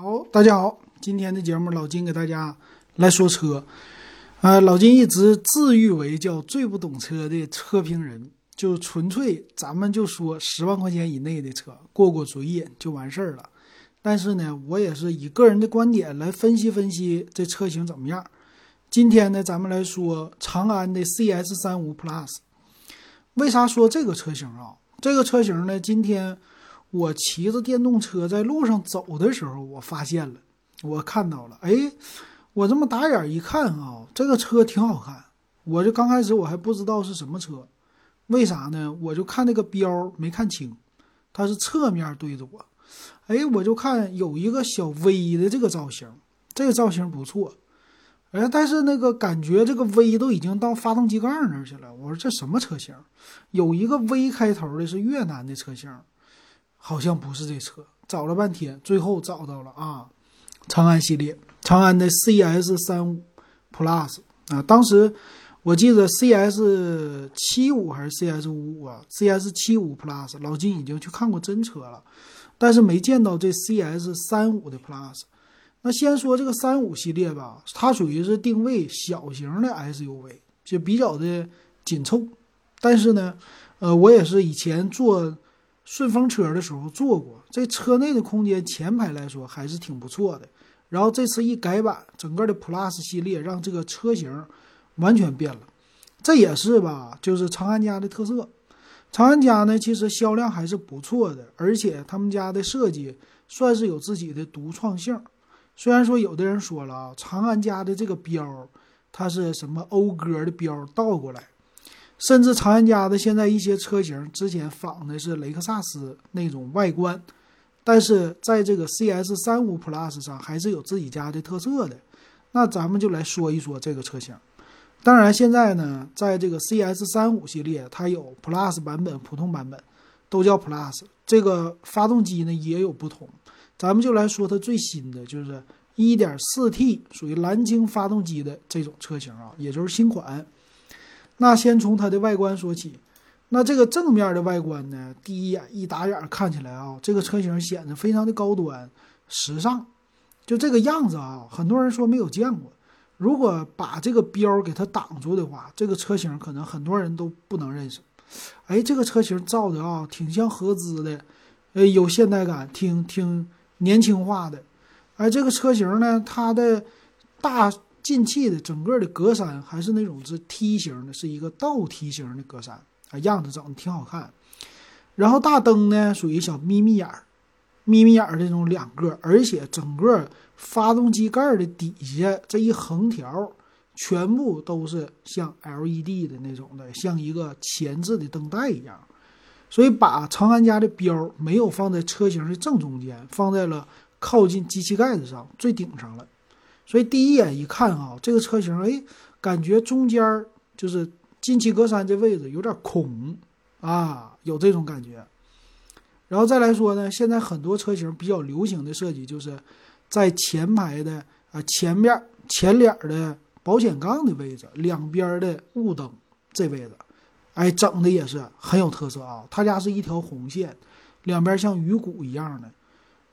好，大家好，今天的节目老金给大家来说车。呃，老金一直自誉为叫最不懂车的车评人，就纯粹咱们就说十万块钱以内的车，过过嘴瘾就完事儿了。但是呢，我也是以个人的观点来分析分析这车型怎么样。今天呢，咱们来说长安的 CS 三五 Plus。为啥说这个车型啊？这个车型呢，今天。我骑着电动车在路上走的时候，我发现了，我看到了，哎，我这么打眼一看啊，这个车挺好看。我就刚开始我还不知道是什么车，为啥呢？我就看那个标没看清，它是侧面对着我，哎，我就看有一个小 V 的这个造型，这个造型不错，哎，但是那个感觉这个 V 都已经到发动机盖那儿去了。我说这什么车型？有一个 V 开头的是越南的车型。好像不是这车，找了半天，最后找到了啊，长安系列，长安的 CS 三五 Plus 啊，当时我记得 CS 七五还是 CS 五五啊，CS 七五 Plus，老金已经去看过真车了，但是没见到这 CS 三五的 Plus。那先说这个三五系列吧，它属于是定位小型的 SUV，就比较的紧凑，但是呢，呃，我也是以前做。顺风车的时候坐过，这车内的空间前排来说还是挺不错的。然后这次一改版，整个的 Plus 系列让这个车型完全变了。这也是吧，就是长安家的特色。长安家呢，其实销量还是不错的，而且他们家的设计算是有自己的独创性。虽然说有的人说了啊，长安家的这个标它是什么讴歌的标倒过来。甚至长安家的现在一些车型之前仿的是雷克萨斯那种外观，但是在这个 CS 三五 Plus 上还是有自己家的特色的。那咱们就来说一说这个车型。当然，现在呢，在这个 CS 三五系列，它有 Plus 版本、普通版本，都叫 Plus。这个发动机呢也有不同。咱们就来说它最新的，就是 1.4T 属于蓝鲸发动机的这种车型啊，也就是新款。那先从它的外观说起，那这个正面的外观呢，第一眼一打眼看起来啊，这个车型显得非常的高端、时尚，就这个样子啊，很多人说没有见过。如果把这个标给它挡住的话，这个车型可能很多人都不能认识。哎，这个车型造的啊，挺像合资的，呃，有现代感，挺挺年轻化的。哎，这个车型呢，它的大。进气的整个的格栅还是那种是梯形的，是一个倒梯形的格栅啊，样子整的挺好看。然后大灯呢属于小眯眯眼儿，眯眯眼儿这种两个，而且整个发动机盖的底下这一横条全部都是像 LED 的那种的，像一个前置的灯带一样。所以把长安家的标没有放在车型的正中间，放在了靠近机器盖子上最顶上了。所以第一眼一看啊，这个车型，哎，感觉中间儿就是进气格栅这位置有点空啊，有这种感觉。然后再来说呢，现在很多车型比较流行的设计，就是在前排的啊前面前脸的保险杠的位置，两边的雾灯这位置，哎，整的也是很有特色啊。他家是一条红线，两边像鱼骨一样的，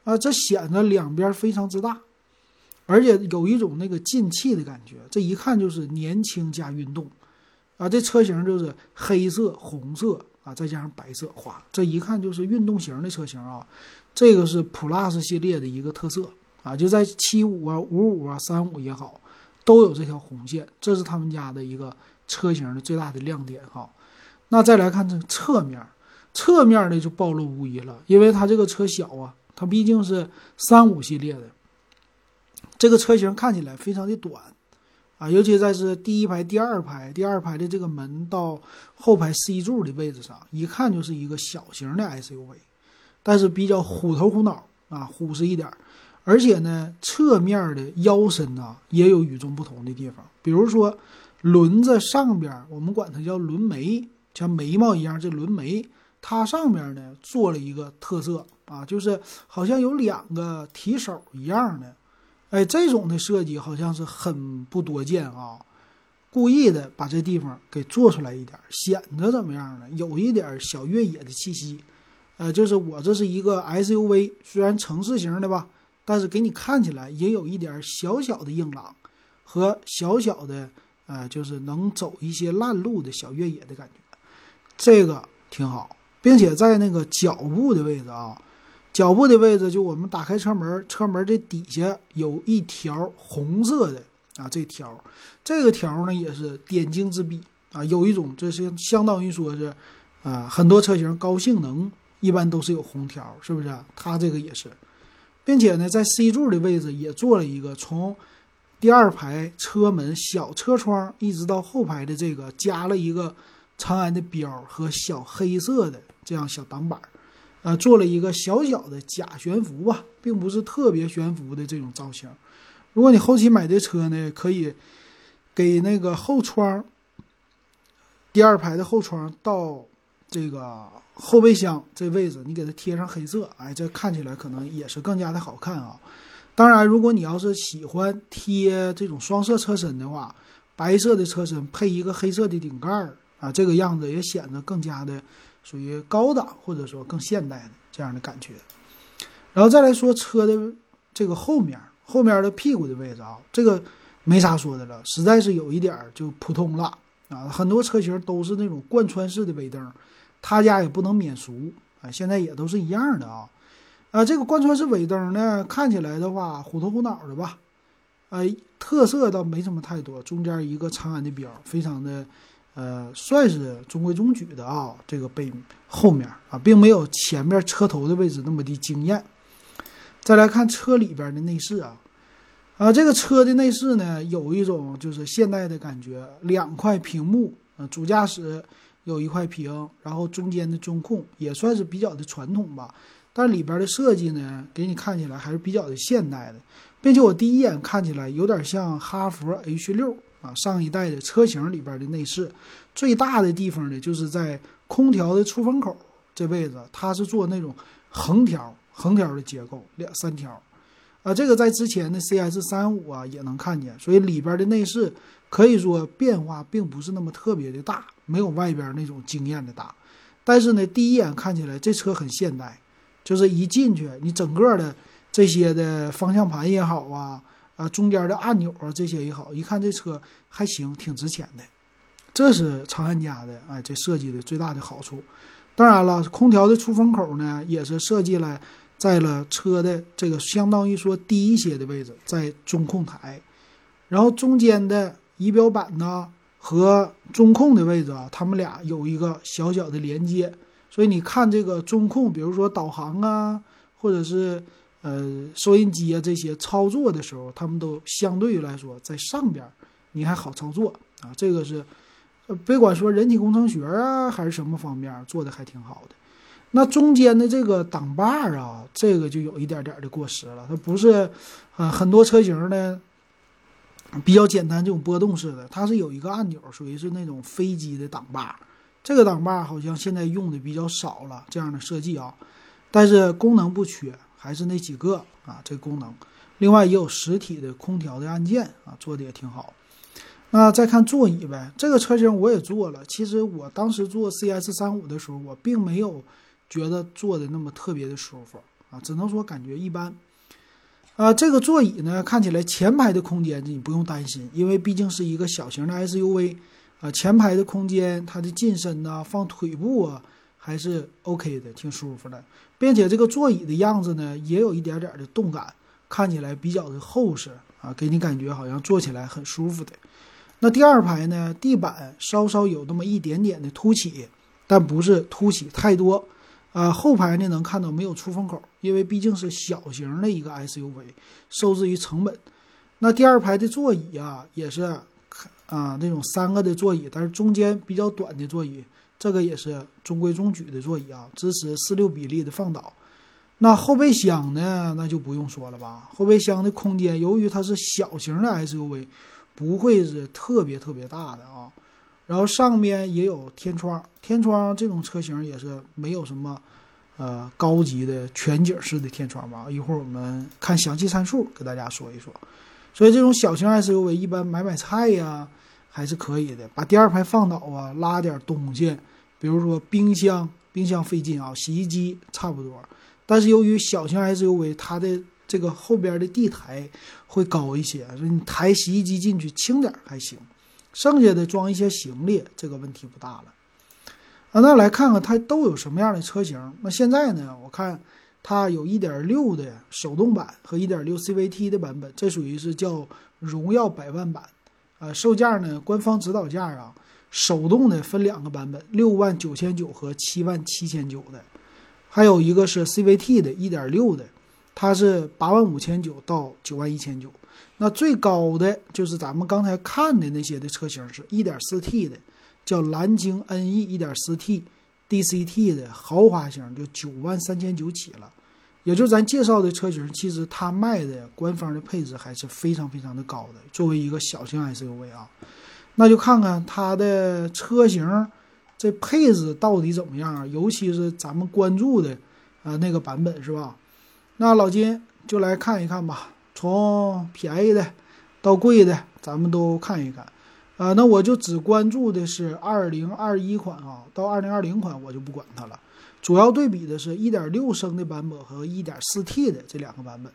啊，这显得两边非常之大。而且有一种那个进气的感觉，这一看就是年轻加运动，啊，这车型就是黑色、红色啊，再加上白色，哇，这一看就是运动型的车型啊。这个是 Plus 系列的一个特色啊，就在七五啊、五五啊、三五也好，都有这条红线，这是他们家的一个车型的最大的亮点哈。那再来看这侧面，侧面的就暴露无遗了，因为它这个车小啊，它毕竟是三五系列的。这个车型看起来非常的短，啊，尤其在是第一排、第二排、第二排的这个门到后排 C 柱的位置上，一看就是一个小型的 SUV，但是比较虎头虎脑啊，虎实一点。而且呢，侧面的腰身呢也有与众不同的地方，比如说轮子上边，我们管它叫轮眉，像眉毛一样，这轮眉它上面呢做了一个特色啊，就是好像有两个提手一样的。哎，这种的设计好像是很不多见啊，故意的把这地方给做出来一点，显得怎么样呢？有一点小越野的气息。呃，就是我这是一个 SUV，虽然城市型的吧，但是给你看起来也有一点小小的硬朗和小小的呃，就是能走一些烂路的小越野的感觉，这个挺好，并且在那个脚部的位置啊。脚部的位置，就我们打开车门，车门的底下有一条红色的啊，这条，这个条呢也是点睛之笔啊。有一种，这是相当于说是，啊，很多车型高性能一般都是有红条，是不是？它这个也是，并且呢，在 C 柱的位置也做了一个从第二排车门小车窗一直到后排的这个加了一个长安的标和小黑色的这样小挡板。呃，做了一个小小的假悬浮吧，并不是特别悬浮的这种造型。如果你后期买这车呢，可以给那个后窗第二排的后窗到这个后备箱这位置，你给它贴上黑色，哎，这看起来可能也是更加的好看啊。当然，如果你要是喜欢贴这种双色车身的话，白色的车身配一个黑色的顶盖儿啊，这个样子也显得更加的。属于高档或者说更现代的这样的感觉，然后再来说车的这个后面后面的屁股的位置啊，这个没啥说的了，实在是有一点就普通了啊。很多车型都是那种贯穿式的尾灯，他家也不能免俗啊。现在也都是一样的啊。啊，这个贯穿式尾灯呢，看起来的话虎头虎脑的吧，呃，特色倒没什么太多，中间一个长安的标，非常的。呃，算是中规中矩的啊，这个背后面啊，并没有前面车头的位置那么的惊艳。再来看车里边的内饰啊，啊，这个车的内饰呢，有一种就是现代的感觉，两块屏幕，啊，主驾驶有一块屏，然后中间的中控也算是比较的传统吧，但里边的设计呢，给你看起来还是比较的现代的，并且我第一眼看起来有点像哈弗 H 六。啊，上一代的车型里边的内饰，最大的地方呢，就是在空调的出风口这位置，它是做那种横条、横条的结构，两三条。啊，这个在之前的 CS 三五啊也能看见，所以里边的内饰可以说变化并不是那么特别的大，没有外边那种惊艳的大。但是呢，第一眼看起来这车很现代，就是一进去，你整个的这些的方向盘也好啊。啊，中间的按钮啊，这些也好，一看这车还行，挺值钱的。这是长安家的，哎，这设计的最大的好处。当然了，空调的出风口呢，也是设计了在了车的这个相当于说低一些的位置，在中控台，然后中间的仪表板呢和中控的位置啊，它们俩有一个小小的连接，所以你看这个中控，比如说导航啊，或者是。呃，收音机啊，这些操作的时候，他们都相对于来说在上边，你还好操作啊。这个是，呃，别管说人体工程学啊，还是什么方面做的还挺好的。那中间的这个挡把儿啊，这个就有一点点的过时了。它不是，呃，很多车型呢比较简单，这种波动式的，它是有一个按钮，属于是那种飞机的挡把。这个挡把好像现在用的比较少了，这样的设计啊，但是功能不缺。还是那几个啊，这功能，另外也有实体的空调的按键啊，做的也挺好。那再看座椅呗，这个车型我也坐了。其实我当时坐 CS 三五的时候，我并没有觉得坐的那么特别的舒服啊，只能说感觉一般。啊，这个座椅呢，看起来前排的空间你不用担心，因为毕竟是一个小型的 SUV 啊，前排的空间它的进深呐，放腿部啊。还是 OK 的，挺舒服的，并且这个座椅的样子呢，也有一点点的动感，看起来比较的厚实啊，给你感觉好像坐起来很舒服的。那第二排呢，地板稍稍有那么一点点的凸起，但不是凸起太多。啊，后排呢能看到没有出风口，因为毕竟是小型的一个 SUV，受制于成本。那第二排的座椅啊，也是啊那种三个的座椅，但是中间比较短的座椅。这个也是中规中矩的座椅啊，支持四六比例的放倒。那后备箱呢？那就不用说了吧。后备箱的空间，由于它是小型的 SUV，不会是特别特别大的啊。然后上面也有天窗，天窗这种车型也是没有什么呃高级的全景式的天窗吧。一会儿我们看详细参数，给大家说一说。所以这种小型 SUV 一般买买菜呀。还是可以的，把第二排放倒啊，拉点东西，比如说冰箱，冰箱费劲啊，洗衣机差不多。但是由于小型 SUV，它的这个后边的地台会高一些，所以你抬洗衣机进去轻点还行，剩下的装一些行李这个问题不大了。啊，那来看看它都有什么样的车型？那现在呢，我看它有1.6的手动版和1.6 CVT 的版本，这属于是叫荣耀百万版。呃，售价呢，官方指导价啊，手动的分两个版本，六万九千九和七万七千九的，还有一个是 CVT 的1.6的，它是八万五千九到九万一千九。那最高的就是咱们刚才看的那些的车型是 1.4T 的，叫蓝鲸 NE 1.4T DCT 的豪华型，就九万三千九起了。也就咱介绍的车型，其实它卖的官方的配置还是非常非常的高的。作为一个小型 SUV 啊，那就看看它的车型这配置到底怎么样，尤其是咱们关注的呃那个版本是吧？那老金就来看一看吧，从便宜的到贵的，咱们都看一看。啊，那我就只关注的是二零二一款啊，到二零二零款我就不管它了。主要对比的是1.6升的版本和 1.4T 的这两个版本。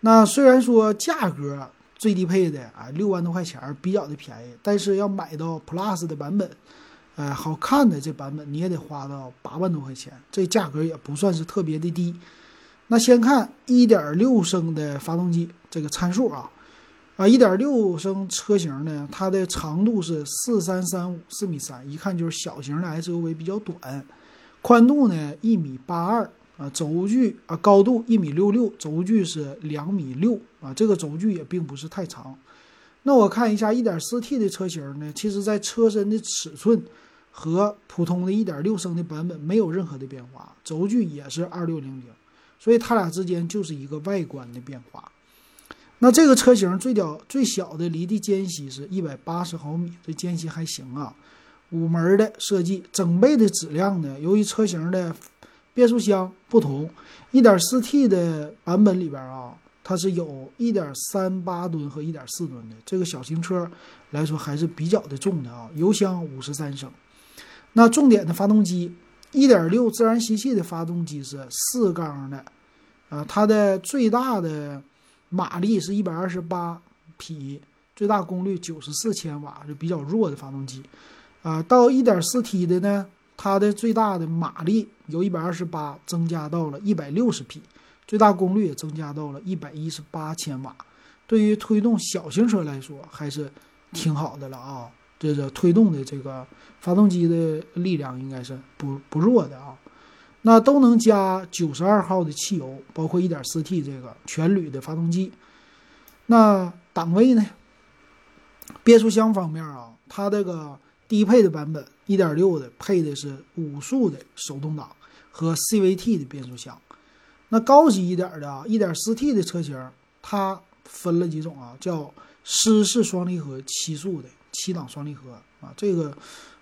那虽然说价格最低配的啊六万多块钱比较的便宜，但是要买到 Plus 的版本，呃，好看的这版本你也得花到八万多块钱，这价格也不算是特别的低。那先看1.6升的发动机这个参数啊，啊，1.6升车型呢，它的长度是4335四米三，一看就是小型的 SUV 比较短。宽度呢一米八二啊，轴距啊高度一米六六，轴距是两米六啊，这个轴距也并不是太长。那我看一下一点四 T 的车型呢，其实在车身的尺寸和普通的一点六升的版本没有任何的变化，轴距也是二六零零，所以它俩之间就是一个外观的变化。那这个车型最屌最小的离地间隙是一百八十毫米，这间隙还行啊。五门的设计，整备的质量呢？由于车型的变速箱不同，1.4T 的版本里边啊，它是有1.38吨和1.4吨的。这个小型车来说还是比较的重的啊。油箱53升。那重点的发动机，1.6自然吸气的发动机是四缸的，啊，它的最大的马力是128匹，最大功率94千瓦，是比较弱的发动机。啊，到 1.4T 的呢，它的最大的马力由128增加到了160匹，最大功率也增加到了118千瓦。对于推动小型车来说，还是挺好的了啊。这个推动的这个发动机的力量应该是不不弱的啊。那都能加92号的汽油，包括 1.4T 这个全铝的发动机。那档位呢？变速箱方面啊，它这个。低配的版本1.6的配的是五速的手动挡和 CVT 的变速箱。那高级一点的啊，1.4T 的车型它分了几种啊，叫湿式双离合七速的七档双离合啊，这个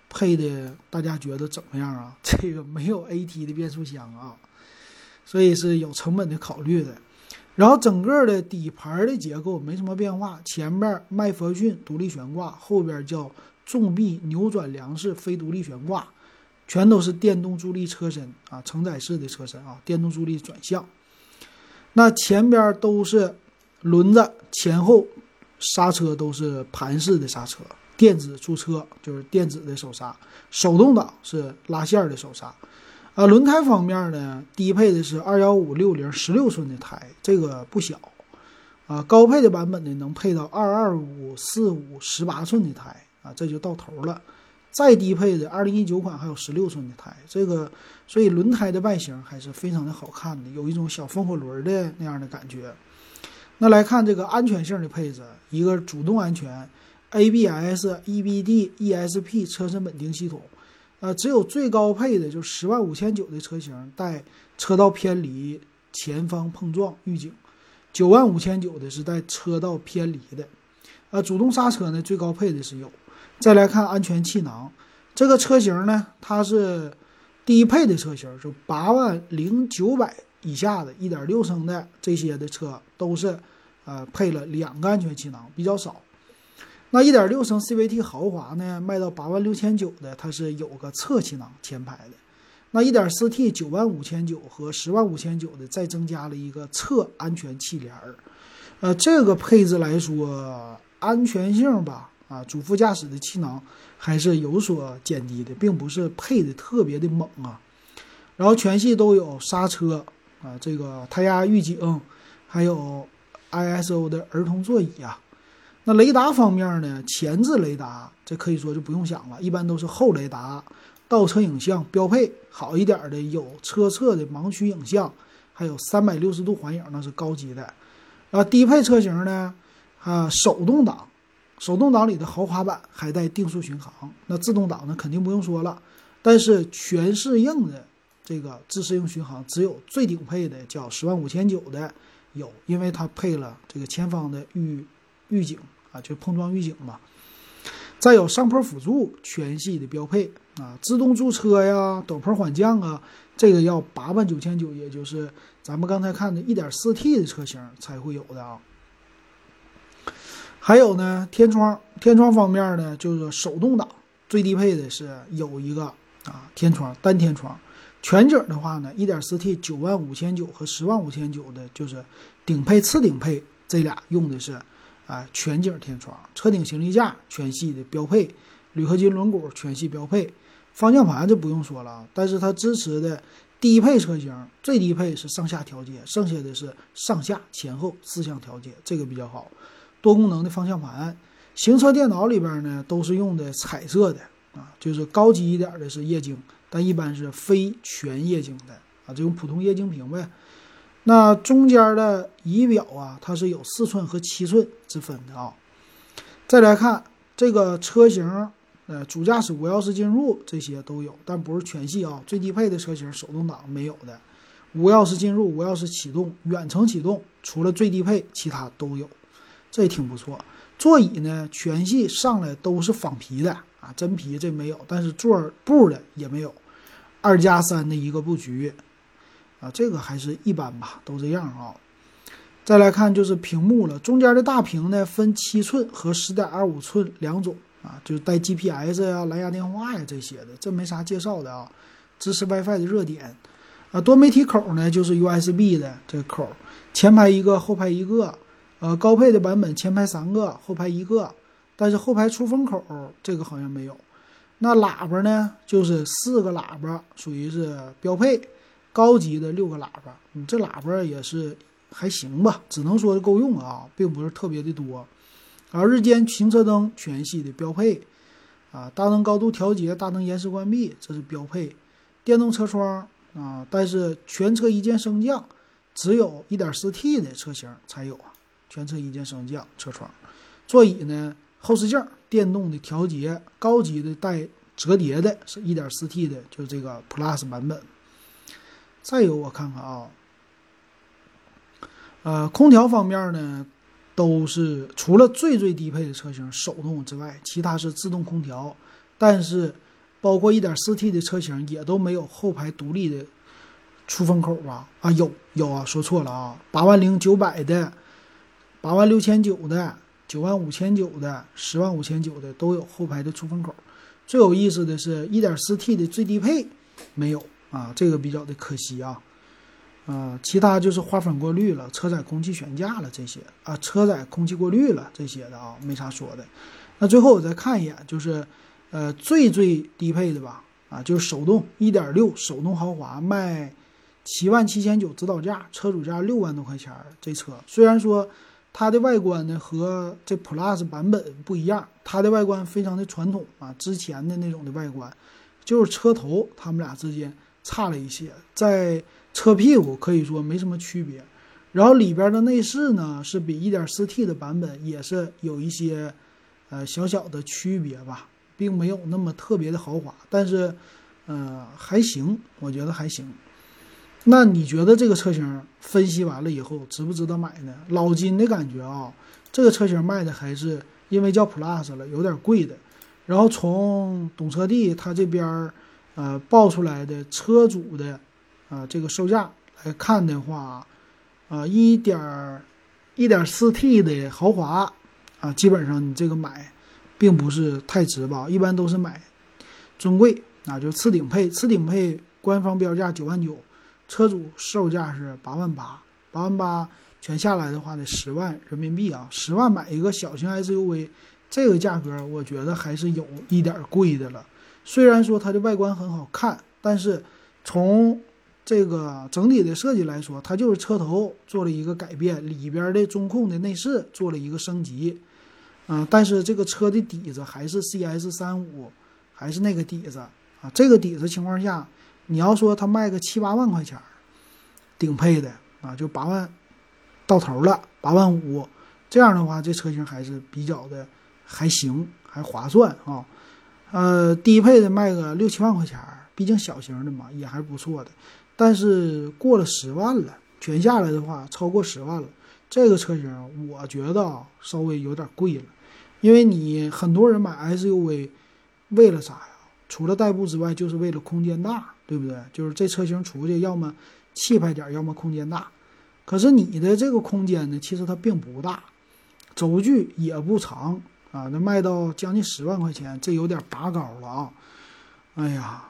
配的大家觉得怎么样啊？这个没有 AT 的变速箱啊，所以是有成本的考虑的。然后整个的底盘的结构没什么变化，前面麦弗逊独立悬挂，后边叫。重臂扭转梁式非独立悬挂，全都是电动助力车身啊，承载式的车身啊，电动助力转向。那前边都是轮子，前后刹车都是盘式的刹车，电子驻车就是电子的手刹，手动挡是拉线的手刹。啊，轮胎方面呢，低配的是二幺五六零十六寸的胎，这个不小。啊，高配的版本呢，能配到二二五四五十八寸的胎。啊，这就到头了。再低配的，二零一九款还有十六寸的胎，这个所以轮胎的外形还是非常的好看的，有一种小风火轮的那样的感觉。那来看这个安全性的配置，一个主动安全，ABS、EBD、ESP 车身稳定系统。呃，只有最高配的就十万五千九的车型带车道偏离前方碰撞预警，九万五千九的是带车道偏离的。呃，主动刹车呢，最高配的是有。再来看安全气囊，这个车型呢，它是低配的车型，就八万零九百以下的，一点六升的这些的车都是，呃，配了两个安全气囊，比较少。那一点六升 CVT 豪华呢，卖到八万六千九的，它是有个侧气囊前排的。那 1.4T 九万五千九和十万五千九的再增加了一个侧安全气帘儿，呃，这个配置来说安全性吧，啊，主副驾驶的气囊还是有所减低的，并不是配的特别的猛啊。然后全系都有刹车啊，这个胎压预警，还有 ISO 的儿童座椅啊。那雷达方面呢？前置雷达这可以说就不用想了，一般都是后雷达。倒车影像标配好一点的有车侧的盲区影像，还有三百六十度环影，那是高级的。啊，低配车型呢，啊，手动挡，手动挡里的豪华版还带定速巡航。那自动挡呢，肯定不用说了。但是全适应的这个自适应巡航，只有最顶配的叫十万五千九的有，因为它配了这个前方的预预警啊，就碰撞预警嘛。再有上坡辅助全系的标配啊，自动驻车呀、陡坡缓降啊，这个要八万九千九，也就是咱们刚才看的 1.4T 的车型才会有的啊。还有呢，天窗，天窗方面呢，就是手动挡最低配的是有一个啊，天窗单天窗，全景的话呢，1.4T 九万五千九和十万五千九的，就是顶配、次顶配这俩用的是。啊，全景天窗，车顶行李架全系的标配，铝合金轮毂全系标配，方向盘就不用说了，但是它支持的低配车型最低配是上下调节，剩下的是上下前后四项调节，这个比较好。多功能的方向盘，行车电脑里边呢都是用的彩色的啊，就是高级一点的是液晶，但一般是非全液晶的啊，这种普通液晶屏呗。那中间的仪表啊，它是有四寸和七寸之分的啊。再来看这个车型，呃，主驾驶无钥匙进入这些都有，但不是全系啊。最低配的车型手动挡没有的，无钥匙进入、无钥匙启动、远程启动，除了最低配，其他都有，这挺不错。座椅呢，全系上来都是仿皮的啊，真皮这没有，但是座布的也没有，二加三的一个布局。啊，这个还是一般吧，都这样啊。再来看就是屏幕了，中间的大屏呢分七寸和十点二五寸两种啊，就是带 GPS 呀、蓝牙电话呀这些的，这没啥介绍的啊。支持 WiFi 的热点啊，多媒体口呢就是 USB 的这个口，前排一个，后排一个。呃，高配的版本前排三个，后排一个，但是后排出风口这个好像没有。那喇叭呢，就是四个喇叭，属于是标配。高级的六个喇叭，你这喇叭也是还行吧，只能说够用啊，并不是特别的多。而日间行车灯全系的标配，啊，大灯高度调节、大灯延时关闭，这是标配。电动车窗啊，但是全车一键升降，只有一点四 T 的车型才有，全车一键升降车窗。座椅呢，后视镜电动的调节，高级的带折叠的，是一点四 T 的，就是这个 Plus 版本。再有我看看啊，呃，空调方面呢，都是除了最最低配的车型手动之外，其他是自动空调。但是，包括 1.4T 的车型也都没有后排独立的出风口吧？啊，有有啊，说错了啊，八万零九百的，八万六千九的，九万五千九的，十万五千九的都有后排的出风口。最有意思的是，1.4T 的最低配没有。啊，这个比较的可惜啊，啊，其他就是花粉过滤了、车载空气悬架了这些啊，车载空气过滤了这些的啊，没啥说的。那最后我再看一眼，就是呃最最低配的吧，啊，就是手动1.6手动豪华，卖七万七千九指导价，车主价六万多块钱。这车虽然说它的外观呢和这 Plus 版本不一样，它的外观非常的传统啊，之前的那种的外观，就是车头他们俩之间。差了一些，在车屁股可以说没什么区别，然后里边的内饰呢是比 1.4T 的版本也是有一些呃小小的区别吧，并没有那么特别的豪华，但是呃还行，我觉得还行。那你觉得这个车型分析完了以后值不值得买呢？老金的感觉啊，这个车型卖的还是因为叫 Plus 了，有点贵的。然后从懂车帝他这边。呃，报出来的车主的，啊，这个售价来看的话，啊，一点一点四 T 的豪华，啊，基本上你这个买，并不是太值吧？一般都是买尊贵啊，就次顶配，次顶配官方标价九万九，车主售价是八万八，八万八全下来的话得十万人民币啊，十万买一个小型 SUV，这个价格我觉得还是有一点贵的了。虽然说它的外观很好看，但是从这个整体的设计来说，它就是车头做了一个改变，里边的中控的内饰做了一个升级，嗯，但是这个车的底子还是 CS 三五，还是那个底子啊。这个底子情况下，你要说它卖个七八万块钱，顶配的啊，就八万到头了，八万五，这样的话，这车型还是比较的还行，还划算啊。呃，低配的卖个六七万块钱，毕竟小型的嘛，也还是不错的。但是过了十万了，全下来的话超过十万了。这个车型我觉得稍微有点贵了，因为你很多人买 SUV 为了啥呀？除了代步之外，就是为了空间大，对不对？就是这车型出去要么气派点，要么空间大。可是你的这个空间呢，其实它并不大，轴距也不长啊。那卖到将近十万块钱，这有点拔高了啊！哎呀，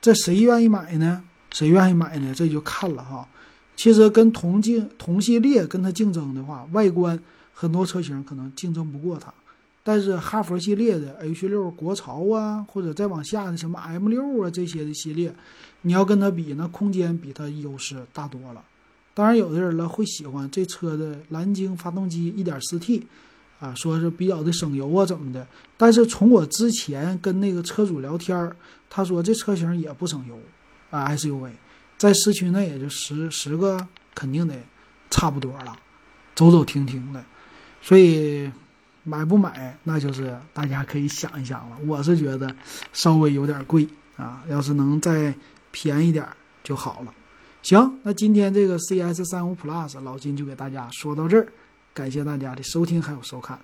这谁愿意买呢？谁愿意买呢？这就看了哈。其实跟同竞同系列跟它竞争的话，外观很多车型可能竞争不过它。但是哈佛系列的 H 六国潮啊，或者再往下的什么 M 六啊这些的系列，你要跟它比，那空间比它优势大多了。当然，有的人呢会喜欢这车的蓝鲸发动机 1.4T，啊，说是比较的省油啊怎么的。但是从我之前跟那个车主聊天他说这车型也不省油。啊，SUV 在市区内也就十十个，肯定得差不多了，走走停停的，所以买不买那就是大家可以想一想了。我是觉得稍微有点贵啊，要是能再便宜点就好了。行，那今天这个 CS 三五 Plus 老金就给大家说到这儿，感谢大家的收听还有收看。